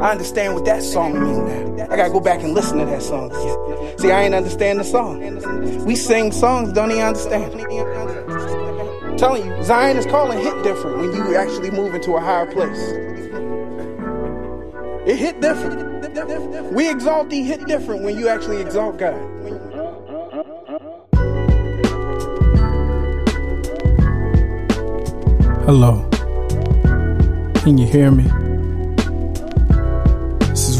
I understand what that song means now. I gotta go back and listen to that song. See, I ain't understand the song. We sing songs, don't even understand. I'm telling you, Zion is calling hit different when you actually move into a higher place. It hit different. We exalt thee hit different when you actually exalt God. Hello. Can you hear me?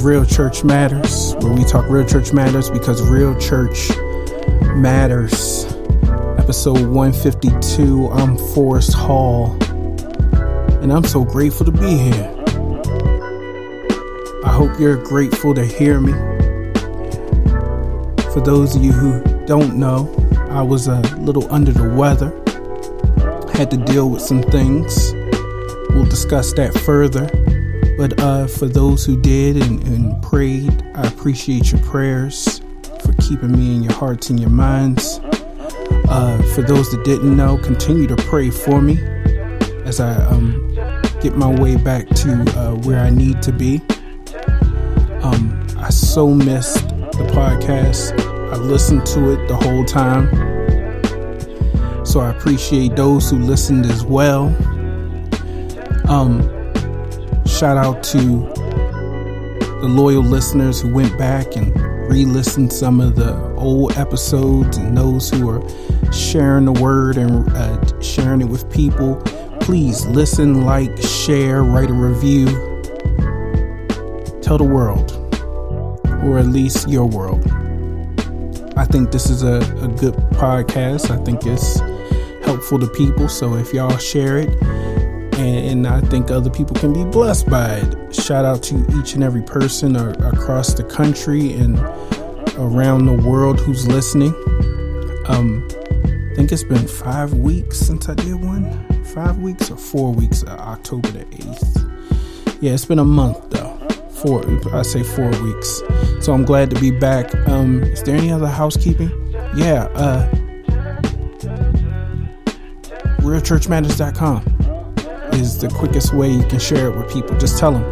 Real Church Matters, where we talk Real Church Matters because Real Church matters. Episode 152. I'm Forrest Hall, and I'm so grateful to be here. I hope you're grateful to hear me. For those of you who don't know, I was a little under the weather, had to deal with some things We'll discuss that further. But uh, for those who did and, and prayed, I appreciate your prayers for keeping me in your hearts and your minds. Uh, for those that didn't know, continue to pray for me as I um, get my way back to uh, where I need to be. Um, I so missed the podcast. I listened to it the whole time. So I appreciate those who listened as well. Um, shout out to the loyal listeners who went back and re-listened some of the old episodes, and those who are sharing the word and uh, sharing it with people. Please listen, like, share, write a review. Tell the world, or at least your world. I think this is a, a good podcast. I think it's helpful to people. So if y'all share it, and, and, I think other people can be blessed by it. Shout out to each and every person across the country and around the world who's listening. Um, I think it's been five weeks since I did one. Five weeks or four weeks, uh, October the 8th. Yeah, it's been a month though. Four, I say four weeks. So I'm glad to be back. Um, is there any other housekeeping? Yeah, uh, realchurchmatters.com is the quickest way you can share it with people. Just tell them.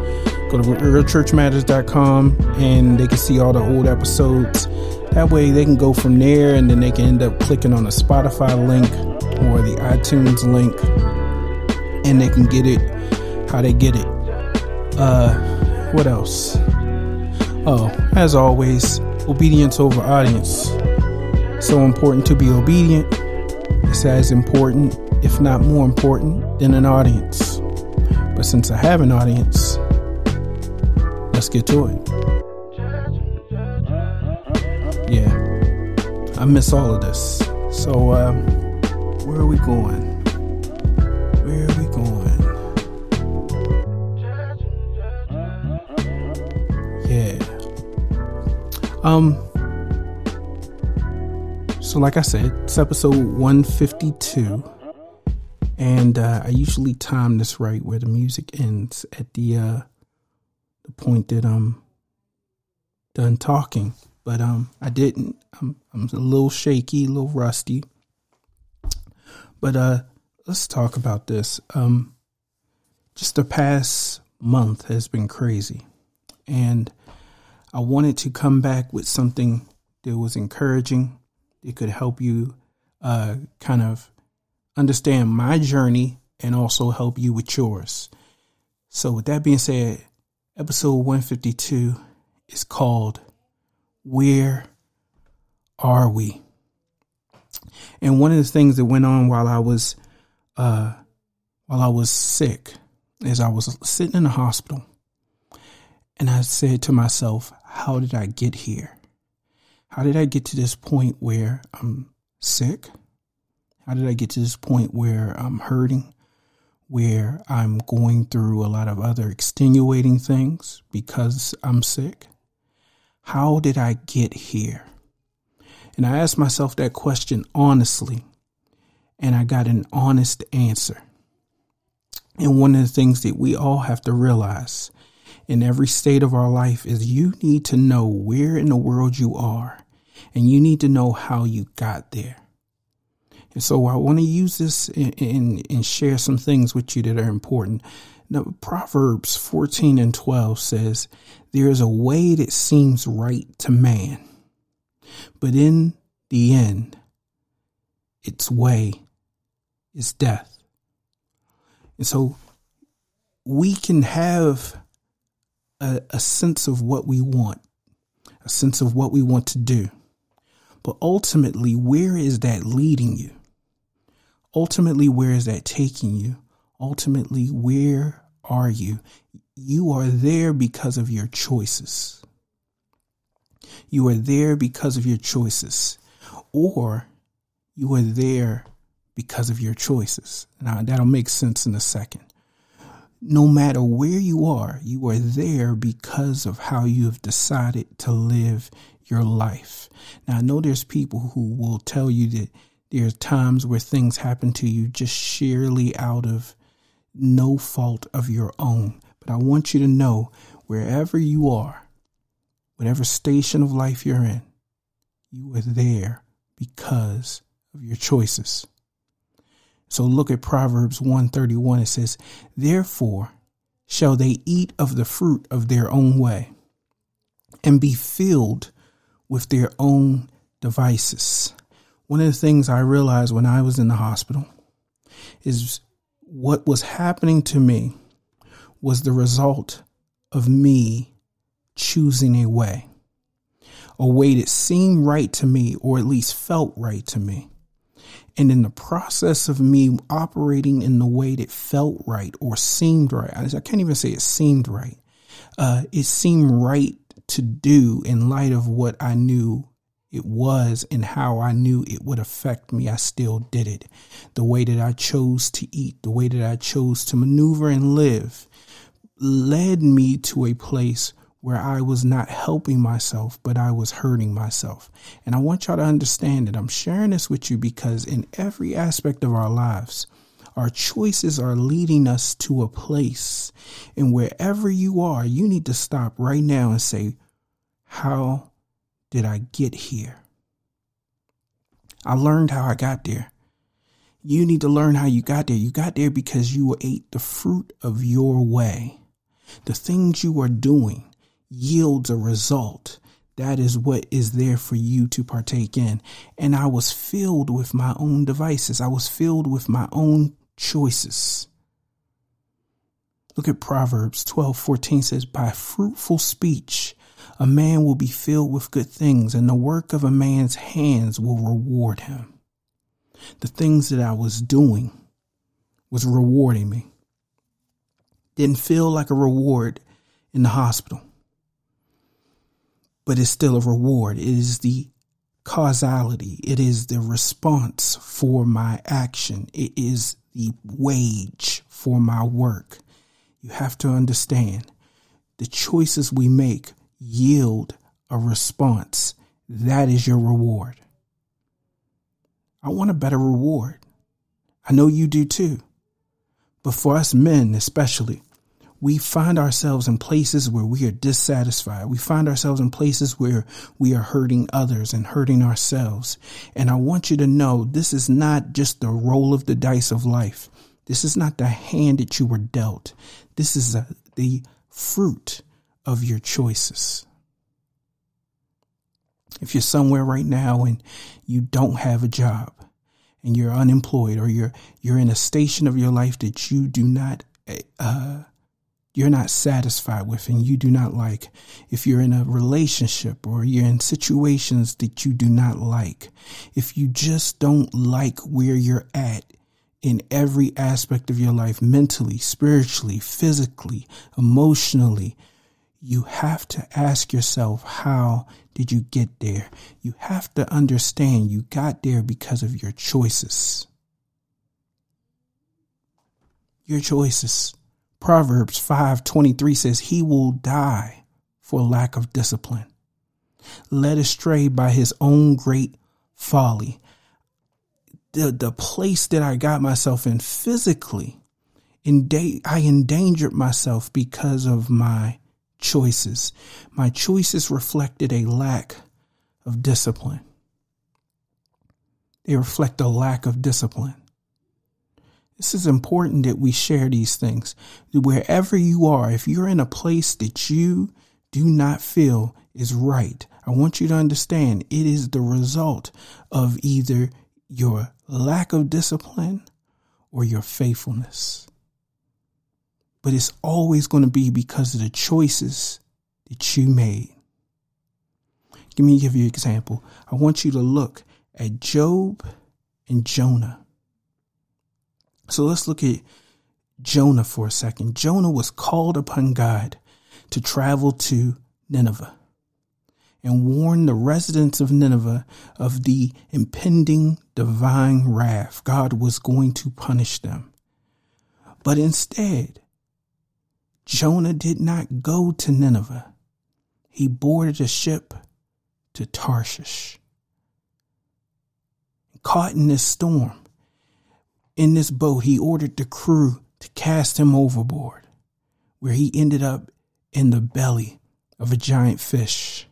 Go to realchurchmatters.com and they can see all the old episodes. That way they can go from there and then they can end up clicking on the Spotify link or the iTunes link and they can get it how they get it. Uh, what else? Oh, as always, obedience over audience. So important to be obedient. It's as important if not more important, than an audience. But since I have an audience, let's get to it. Yeah, I miss all of this. So, um, where are we going? Where are we going? Yeah. Um, so like I said, it's episode 152 and uh, I usually time this right where the music ends at the uh, the point that I'm done talking. But um, I didn't. I'm I'm a little shaky, a little rusty. But uh, let's talk about this. Um, just the past month has been crazy, and I wanted to come back with something that was encouraging. It could help you uh, kind of understand my journey and also help you with yours. So, with that being said, episode 152 is called Where Are We? And one of the things that went on while I was uh, while I was sick is I was sitting in the hospital and I said to myself, how did I get here? How did I get to this point where I'm sick? How did I get to this point where I'm hurting, where I'm going through a lot of other extenuating things because I'm sick? How did I get here? And I asked myself that question honestly, and I got an honest answer. And one of the things that we all have to realize in every state of our life is you need to know where in the world you are, and you need to know how you got there. And so I want to use this and, and, share some things with you that are important. Now, Proverbs 14 and 12 says, There is a way that seems right to man, but in the end, its way is death. And so we can have a, a sense of what we want, a sense of what we want to do. But ultimately, where is that leading you? Ultimately, where is that taking you? Ultimately, where are you? You are there because of your choices. You are there because of your choices, or you are there because of your choices. Now, that'll make sense in a second no matter where you are, you are there because of how you have decided to live your life. Now, I know there's people who will tell you that there's times where things happen to you just sheerly out of no fault of your own. But I want you to know wherever you are, whatever station of life you're in, you are there because of your choices. So look at Proverbs 131. It says, Therefore shall they eat of the fruit of their own way and be filled with their own devices. One of the things I realized when I was in the hospital is what was happening to me was the result of me choosing a way, a way that seemed right to me or at least felt right to me. And in the process of me operating in the way that felt right or seemed right, I can't even say it seemed right. Uh, it seemed right to do in light of what I knew it was and how I knew it would affect me, I still did it. The way that I chose to eat, the way that I chose to maneuver and live led me to a place where I was not helping myself, but I was hurting myself. And I want y'all to understand that I'm sharing this with you because in every aspect of our lives, our choices are leading us to a place. And wherever you are, you need to stop right now and say, How did I get here? I learned how I got there. You need to learn how you got there. You got there because you ate the fruit of your way. The things you are doing, yields a result. That is what is there for you to partake in. And I was filled with my own devices. I was filled with my own choices. Look at Proverbs 12, 14 says, By fruitful speech, a man will be filled with good things, and the work of a man's hands will reward him. The things that I was doing was rewarding me. Didn't feel like a reward in the hospital but it's still a reward. It is the causality. It is the response for my action. It is the wage for my work. You have to understand the choices we make yield a response. That is your reward. I want a better reward. I know you do too. But for us men, especially, we find ourselves in places where we are dissatisfied. We find ourselves in places where we are hurting others and hurting ourselves. And I want you to know this is not just the roll of the dice of life. This is not the hand that you were dealt. This is a, the fruit of your choices. If you're somewhere right now and you don't have a job and you're unemployed or you're you're in a station of your life that you do not uh, you're not satisfied with and you do not like, if you're in a relationship or you're in situations that you do not like, if you just don't like where you're at in every aspect of your life, mentally, spiritually, physically, emotionally, you have to ask yourself, how did you get there? You have to understand you got there because of your choices. Your choices. Proverbs 5:23 says he will die for lack of discipline, led astray by his own great folly. The the place that I got myself in physically, I endangered myself because of my choices. My choices reflected a lack of discipline. They reflect a lack of discipline. This is important that we share these things. Wherever you are, if you're in a place that you do not feel is right, I want you to understand it is the result of either your lack of discipline or your faithfulness. But it's always going to be because of the choices that you made. Let me give you an example. I want you to look at Job and Jonah. So let's look at Jonah for a second. Jonah was called upon God to travel to Nineveh and warn the residents of Nineveh of the impending divine wrath. God was going to punish them. But instead, Jonah did not go to Nineveh. He boarded a ship to Tarshish. Caught in this storm, in this boat, he ordered the crew to cast him overboard, where he ended up in the belly of a giant fish.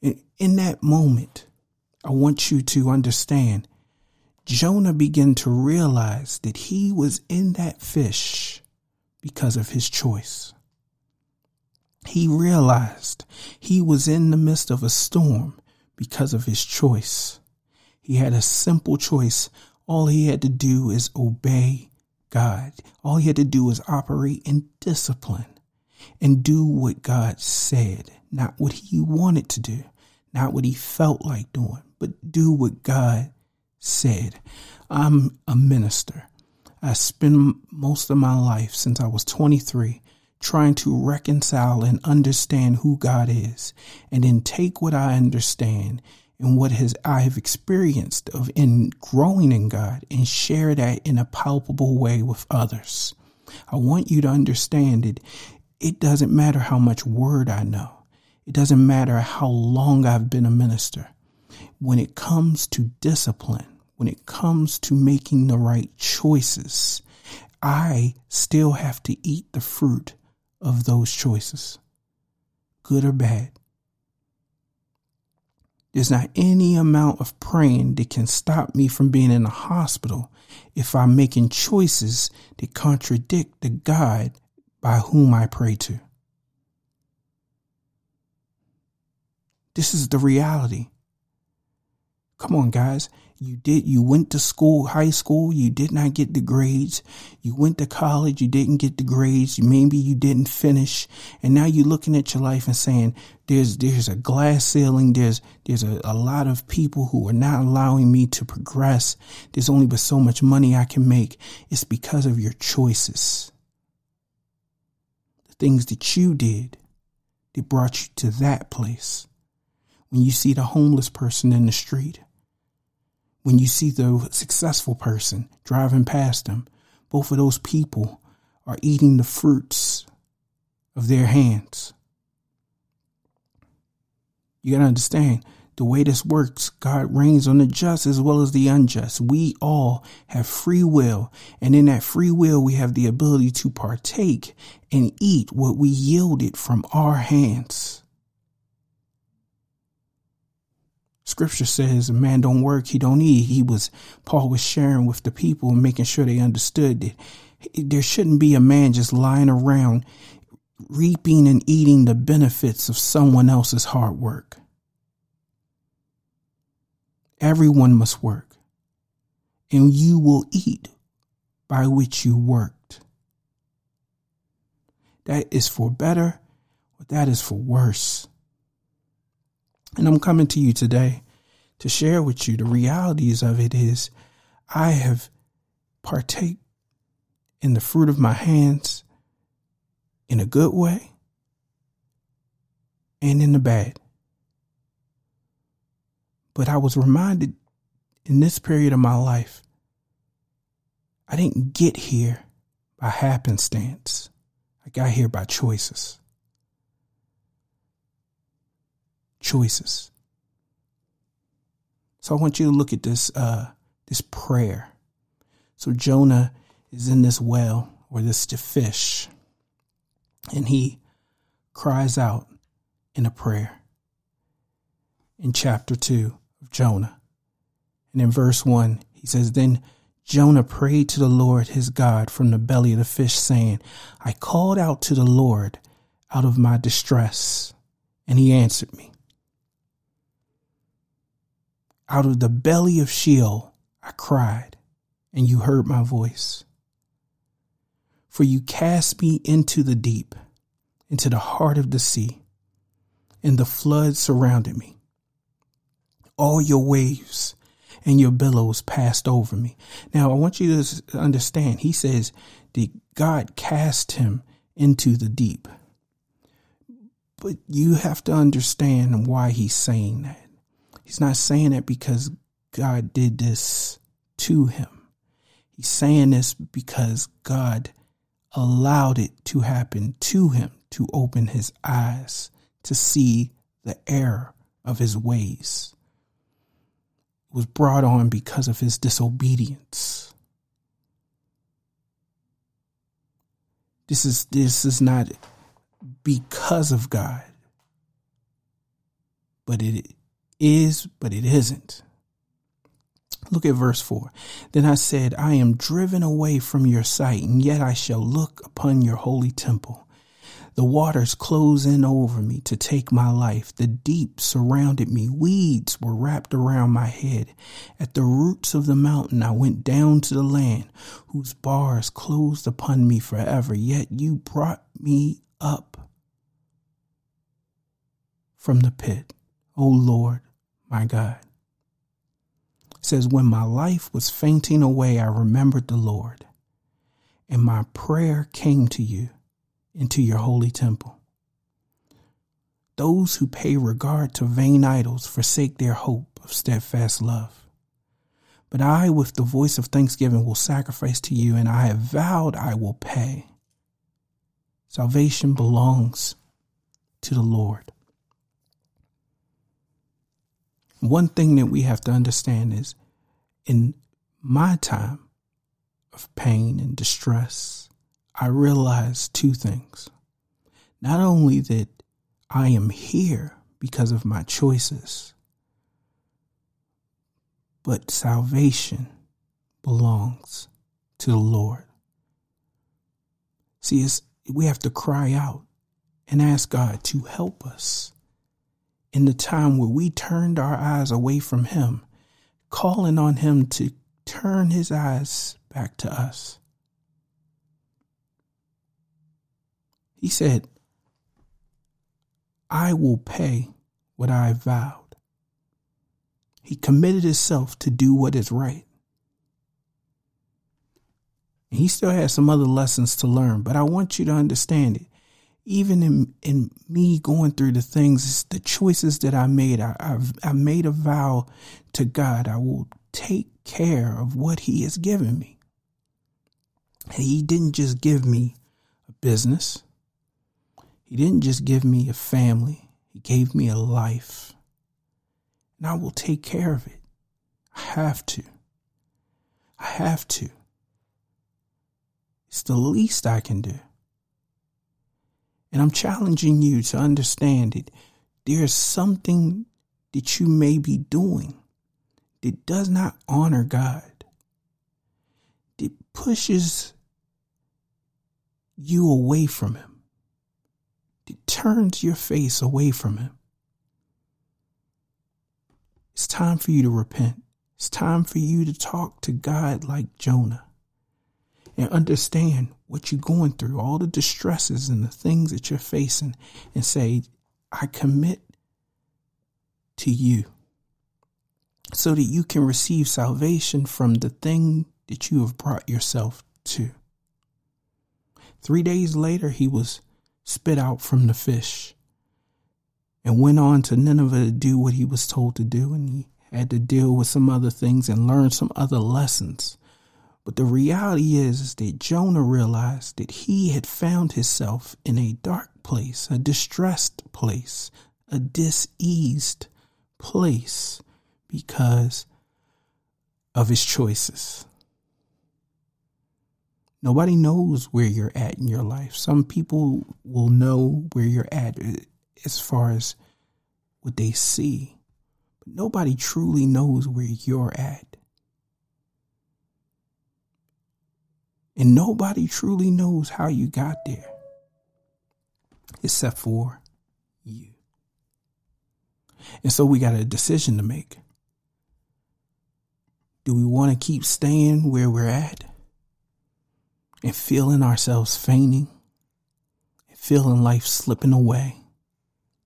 In that moment, I want you to understand Jonah began to realize that he was in that fish because of his choice. He realized he was in the midst of a storm because of his choice. He had a simple choice. All he had to do is obey God. All he had to do was operate in discipline and do what God said, not what he wanted to do, not what he felt like doing, but do what God said. I'm a minister. I spent most of my life since I was 23 trying to reconcile and understand who God is, and then take what I understand and what has I have experienced of in growing in God and share that in a palpable way with others. I want you to understand it. It doesn't matter how much word I know. It doesn't matter how long I've been a minister. When it comes to discipline, when it comes to making the right choices, I still have to eat the fruit of those choices, good or bad. There's not any amount of praying that can stop me from being in a hospital if I'm making choices that contradict the God by whom I pray to. This is the reality. Come on, guys. You did, you went to school, high school, you did not get the grades. You went to college, you didn't get the grades. Maybe you didn't finish. And now you're looking at your life and saying, there's, there's a glass ceiling. There's, there's a, a lot of people who are not allowing me to progress. There's only but so much money I can make. It's because of your choices. The things that you did that brought you to that place. When you see the homeless person in the street, when you see the successful person driving past them, both of those people are eating the fruits of their hands. You got to understand the way this works. God rains on the just as well as the unjust. We all have free will. And in that free will, we have the ability to partake and eat what we yielded from our hands. Scripture says a man don't work, he don't eat. He was, Paul was sharing with the people making sure they understood that there shouldn't be a man just lying around reaping and eating the benefits of someone else's hard work. Everyone must work, and you will eat by which you worked. That is for better, or that is for worse. And I'm coming to you today to share with you the realities of it is I have partake in the fruit of my hands in a good way and in the bad. But I was reminded in this period of my life, I didn't get here by happenstance. I got here by choices. Choices. So I want you to look at this uh, this prayer. So Jonah is in this well or this fish, and he cries out in a prayer in chapter two of Jonah. And in verse one, he says, Then Jonah prayed to the Lord his God from the belly of the fish, saying, I called out to the Lord out of my distress, and he answered me. Out of the belly of Sheol I cried, and you heard my voice. For you cast me into the deep, into the heart of the sea, and the flood surrounded me. All your waves and your billows passed over me. Now, I want you to understand, he says that God cast him into the deep. But you have to understand why he's saying that. He's not saying that because God did this to him. He's saying this because God allowed it to happen to him to open his eyes to see the error of his ways It was brought on because of his disobedience. This is this is not because of God. But it is, but it isn't. Look at verse 4. Then I said, I am driven away from your sight, and yet I shall look upon your holy temple. The waters close in over me to take my life. The deep surrounded me. Weeds were wrapped around my head. At the roots of the mountain, I went down to the land whose bars closed upon me forever. Yet you brought me up from the pit. O Lord, my God. It says, when my life was fainting away, I remembered the Lord and my prayer came to you into your holy temple. Those who pay regard to vain idols forsake their hope of steadfast love. But I, with the voice of thanksgiving, will sacrifice to you, and I have vowed I will pay. Salvation belongs to the Lord. One thing that we have to understand is in my time of pain and distress, I realized two things. Not only that I am here because of my choices, but salvation belongs to the Lord. See, we have to cry out and ask God to help us in the time where we turned our eyes away from Him, calling on Him to turn His eyes back to us. He said, I will pay what I vowed. He committed himself to do what is right. And he still has some other lessons to learn, but I want you to understand it. Even in, in me going through the things, the choices that I made, I, I've, I made a vow to God. I will take care of what he has given me. He didn't just give me a business. He didn't just give me a family, He gave me a life. And I will take care of it. I have to. I have to. It's the least I can do. And I'm challenging you to understand it. There's something that you may be doing that does not honor God, that pushes you away from Him that turns your face away from Him. It's time for you to repent. It's time for you to talk to God like Jonah and understand what you're going through, all the distresses and the things that you're facing, and say, I commit to you so that you can receive salvation from the thing that you have brought yourself to. Three days later, he was spit out from the fish and went on to Nineveh to do what he was told to do. And he had to deal with some other things and learn some other lessons. But the reality is, is that Jonah realized that he had found himself in a dark place, a distressed place, a diseased place because of his choices. Nobody knows where you're at in your life. Some people will know where you're at as far as what they see, but nobody truly knows where you're at. And nobody truly knows how you got there except for you. And so we got a decision to make. Do we want to keep staying where we're at and feeling ourselves fainting and feeling life slipping away?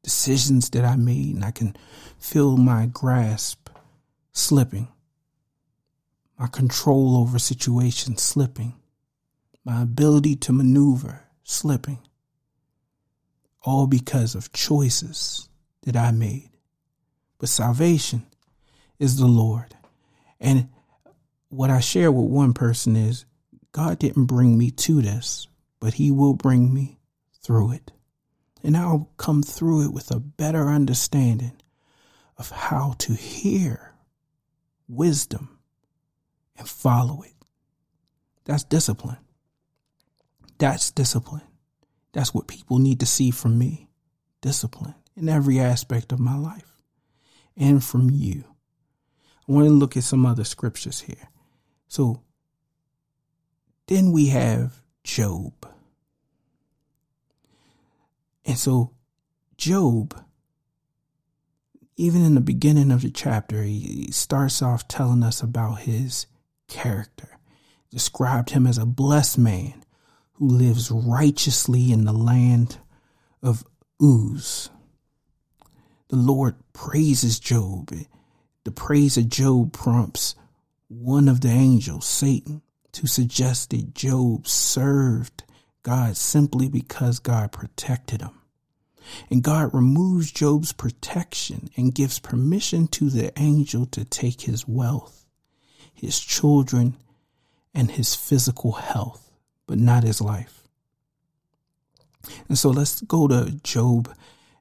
Decisions that I made, and I can feel my grasp slipping, my control over situations slipping, my ability to maneuver slipping, all because of choices that I made. But salvation is the Lord. And what I share with one person is God didn't bring me to this, but He will bring me through it. And I'll come through it with a better understanding of how to hear wisdom and follow it. That's discipline. That's discipline. That's what people need to see from me. Discipline in every aspect of my life and from you. I want to look at some other scriptures here. So then we have Job. And so Job, even in the beginning of the chapter, he starts off telling us about his character. Described him as a blessed man who lives righteously in the land of Uz. The Lord praises Job. The praise of Job prompts one of the angels, Satan, to suggest that Job served God simply because God protected him. And God removes Job's protection and gives permission to the angel to take his wealth, his children, and his physical health, but not his life. And so let's go to Job,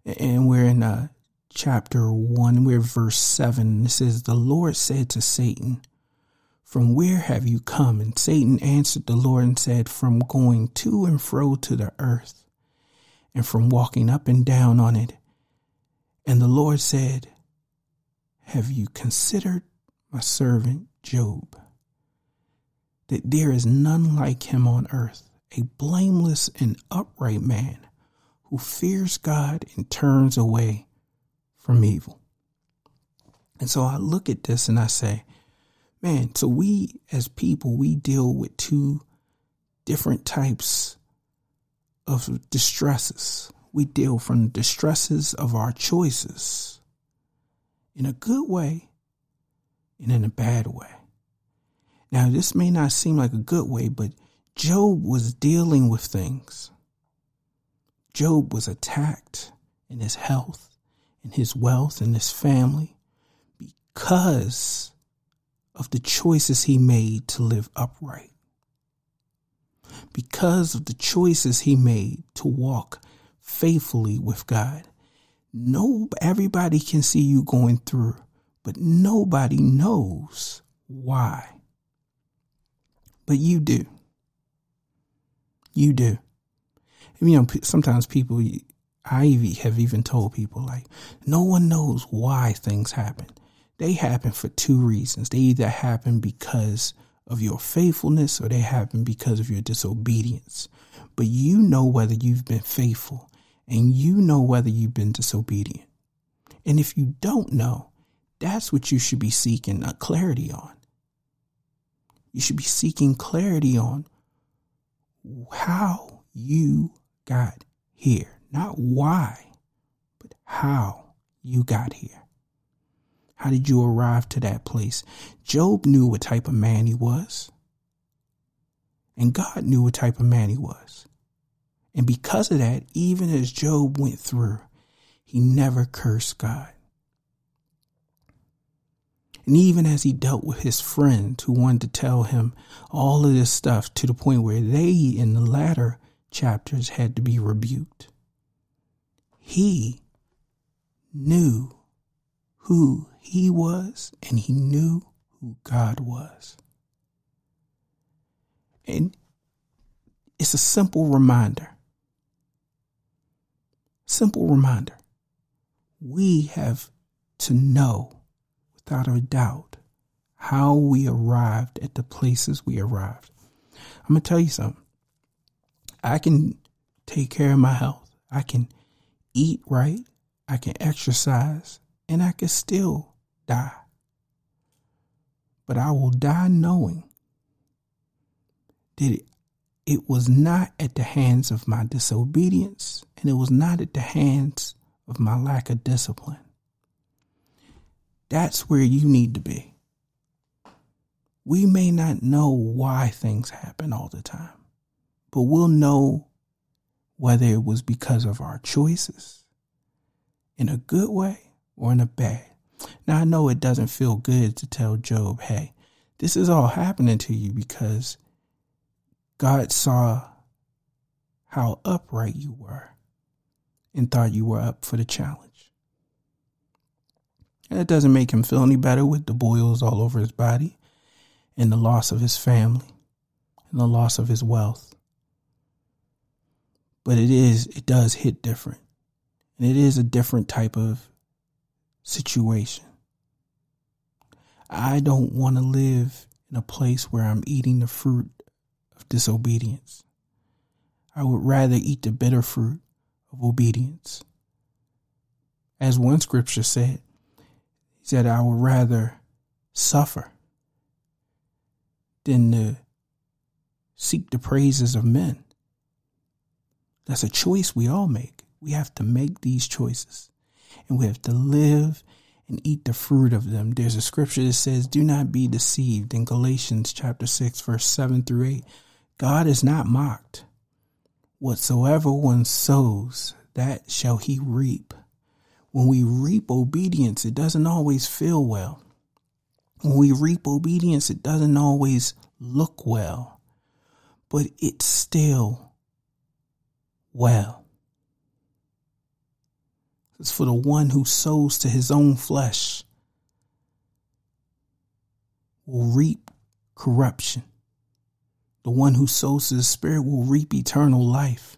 and we're in uh, chapter 1, we're verse 7. It says, The Lord said to Satan, From where have you come? And Satan answered the Lord and said, From going to and fro to the earth, and from walking up and down on it. And the Lord said, Have you considered my servant Job? That there is none like him on earth, a blameless and upright man who fears God and turns away from evil. And so I look at this and I say, man, so we as people, we deal with two different types of distresses. We deal from distresses of our choices in a good way and in a bad way. Now, this may not seem like a good way, but Job was dealing with things. Job was attacked in his health and his wealth and his family because of the choices he made to live upright. Because of the choices he made to walk faithfully with God. No, everybody can see you going through, but nobody knows why. But you do. You do. You know, sometimes people I have even told people like, no one knows why things happen. They happen for two reasons. They either happen because of your faithfulness or they happen because of your disobedience. But you know whether you've been faithful and you know whether you've been disobedient. And if you don't know, that's what you should be seeking clarity on. You should be seeking clarity on how you got here not why, but how you got here. How did you arrive to that place? Job knew what type of man he was. And God knew what type of man he was. And because of that, even as Job went through, he never cursed God. And even as he dealt with his friend who wanted to tell him all of this stuff to the point where they, in the latter chapters, had to be rebuked he knew who he was and he knew who God was. And it's a simple reminder. Simple reminder. We have to know without a doubt how we arrived at the places we arrived. I'm going to tell you something. I can take care of my health. I can eat right. I can exercise and I can still die. But I will die knowing that it, it was not at the hands of my disobedience and it was not at the hands of my lack of discipline. That's where you need to be. We may not know why things happen all the time, but we'll know whether it was because of our choices in a good way or in a bad. Now, I know it doesn't feel good to tell Job, hey, this is all happening to you because God saw how upright you were and thought you were up for the challenge. It doesn't make him feel any better with the boils all over his body and the loss of his family and the loss of his wealth. But it is, it does hit different. And it is a different type of situation. I don't want to live in a place where I'm eating the fruit of disobedience. I would rather eat the bitter fruit of obedience. As one scripture said, he said, I would rather suffer than to seek the praises of men. That's a choice we all make. We have to make these choices and we have to live and eat the fruit of them. There's a scripture that says, Do not be deceived in Galatians chapter 6, verse 7 through 8. God is not mocked. Whatsoever one sows, that shall he reap. When we reap obedience, it doesn't always feel well. When we reap obedience, it doesn't always look well, but it's still well. It's for the one who sows to his own flesh will reap corruption. The one who sows to the spirit will reap eternal life.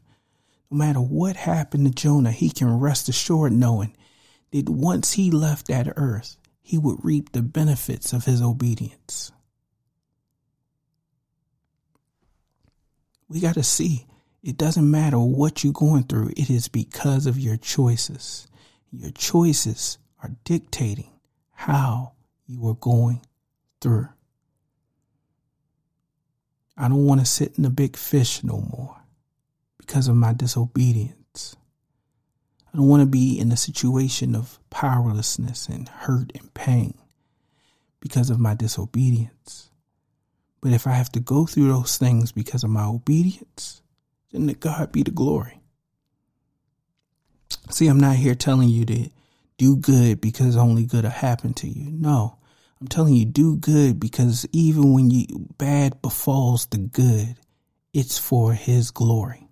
No matter what happened to Jonah, he can rest assured knowing that once he left that earth, he would reap the benefits of his obedience. We got to see it doesn't matter what you're going through, it is because of your choices. Your choices are dictating how you are going through. I don't want to sit in the big fish no more because of my disobedience. I don't want to be in a situation of powerlessness and hurt and pain because of my disobedience. But if I have to go through those things because of my obedience, then to God be the glory. See, I'm not here telling you to do good because only good will happen to you. No, I'm telling you, do good because even when you bad befalls the good, it's for His glory.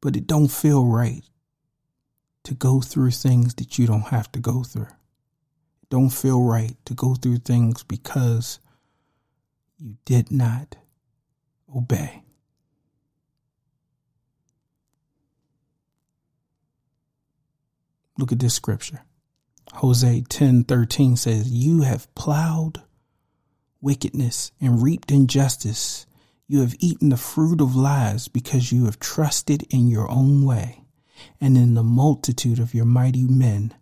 But it don't feel right to go through things that you don't have to go through. It don't feel right to go through things because you did not obey. Look at this scripture. Hosea 10:13 says, "You have plowed wickedness and reaped injustice. You have eaten the fruit of lies because you have trusted in your own way and in the multitude of your mighty men."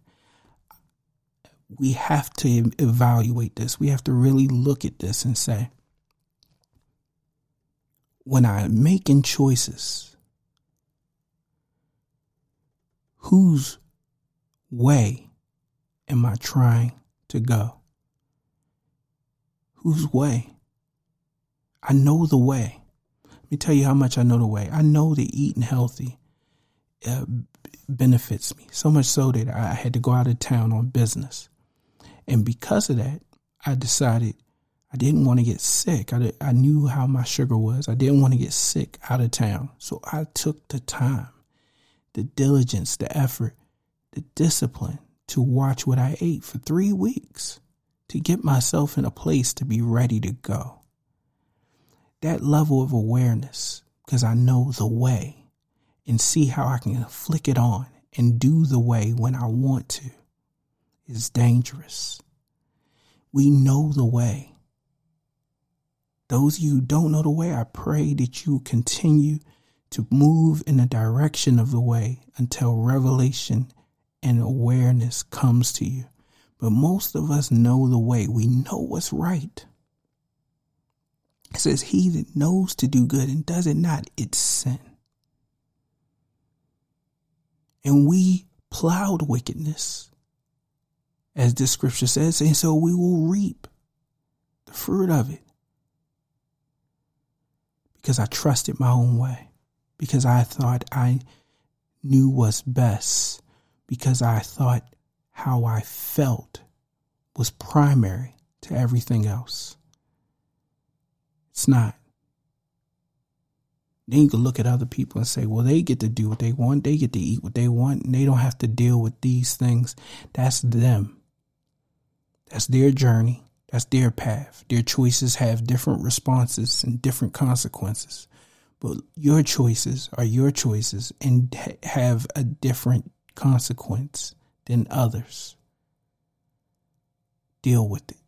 We have to evaluate this. We have to really look at this and say, when I'm making choices, whose way am I trying to go? Whose way? I know the way. Let me tell you how much I know the way. I know that eating healthy uh, benefits me so much so that I had to go out of town on business. And because of that, I decided I didn't want to get sick. I, I knew how my sugar was. I didn't want to get sick out of town. So I took the time, the diligence, the effort, the discipline to watch what I ate for three weeks to get myself in a place to be ready to go. That level of awareness, because I know the way and see how I can flick it on and do the way when I want to, is dangerous. We know the way Those of you who don't know the way, I pray that you continue to move in the direction of the way until revelation and awareness comes to you. But most of us know the way. We know what's right. It says, He that knows to do good and does it not, it's sin. And we plowed wickedness, as the scripture says, and so we will reap the fruit of it. Because I trusted my own way, because I thought I knew what's best, because I thought how I felt was primary to everything else. It's not. Then you can look at other people and say, well, they get to do what they want. They get to eat what they want. And they don't have to deal with these things. That's them. That's their journey. That's their path. Their choices have different responses and different consequences. But your choices are your choices and have a different consequence than others. Deal with it.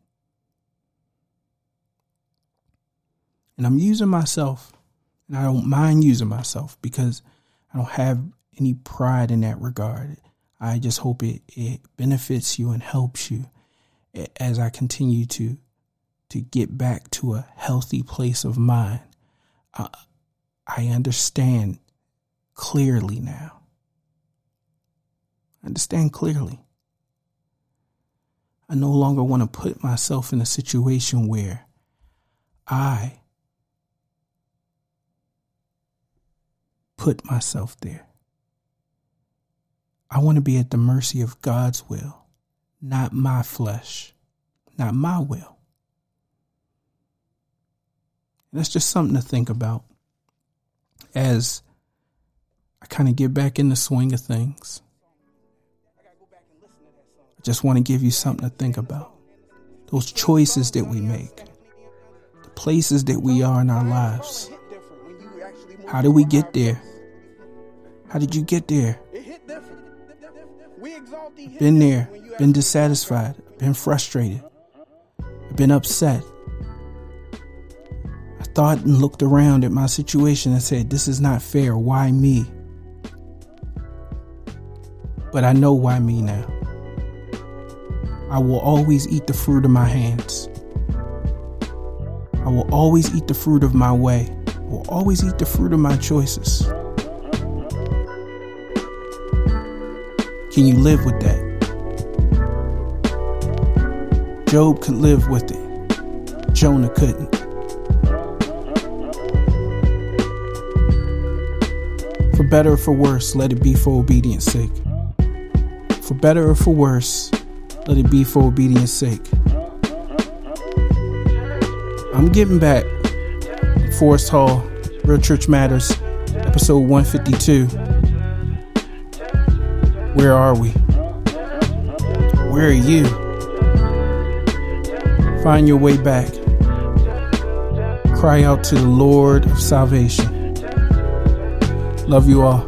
And I'm using myself and I don't mind using myself because I don't have any pride in that regard. I just hope it, it benefits you and helps you as I continue to to get back to a healthy place of mind. I, I understand clearly now. I understand clearly. I no longer want to put myself in a situation where I put myself there. I want to be at the mercy of God's will, not my flesh, not my will. And that's just something to think about as I kind of get back in the swing of things. I just want to give you something to think about. Those choices that we make, the places that we are in our lives. How do we get there? How did you get there? Been there, been dissatisfied, been frustrated, been upset. I thought and looked around at my situation and said, This is not fair. Why me? But I know why me now. I will always eat the fruit of my hands. I will always eat the fruit of my way. I will always eat the fruit of my choices. Can you live with that? Job could live with it. Jonah couldn't. For better or for worse, let it be for obedience sake. For better or for worse, let it be for obedience sake. I'm getting back. Forest Hall, Real Church Matters, episode 152. Where are we? Where are you? Find your way back. Cry out to the Lord of salvation. Love you all.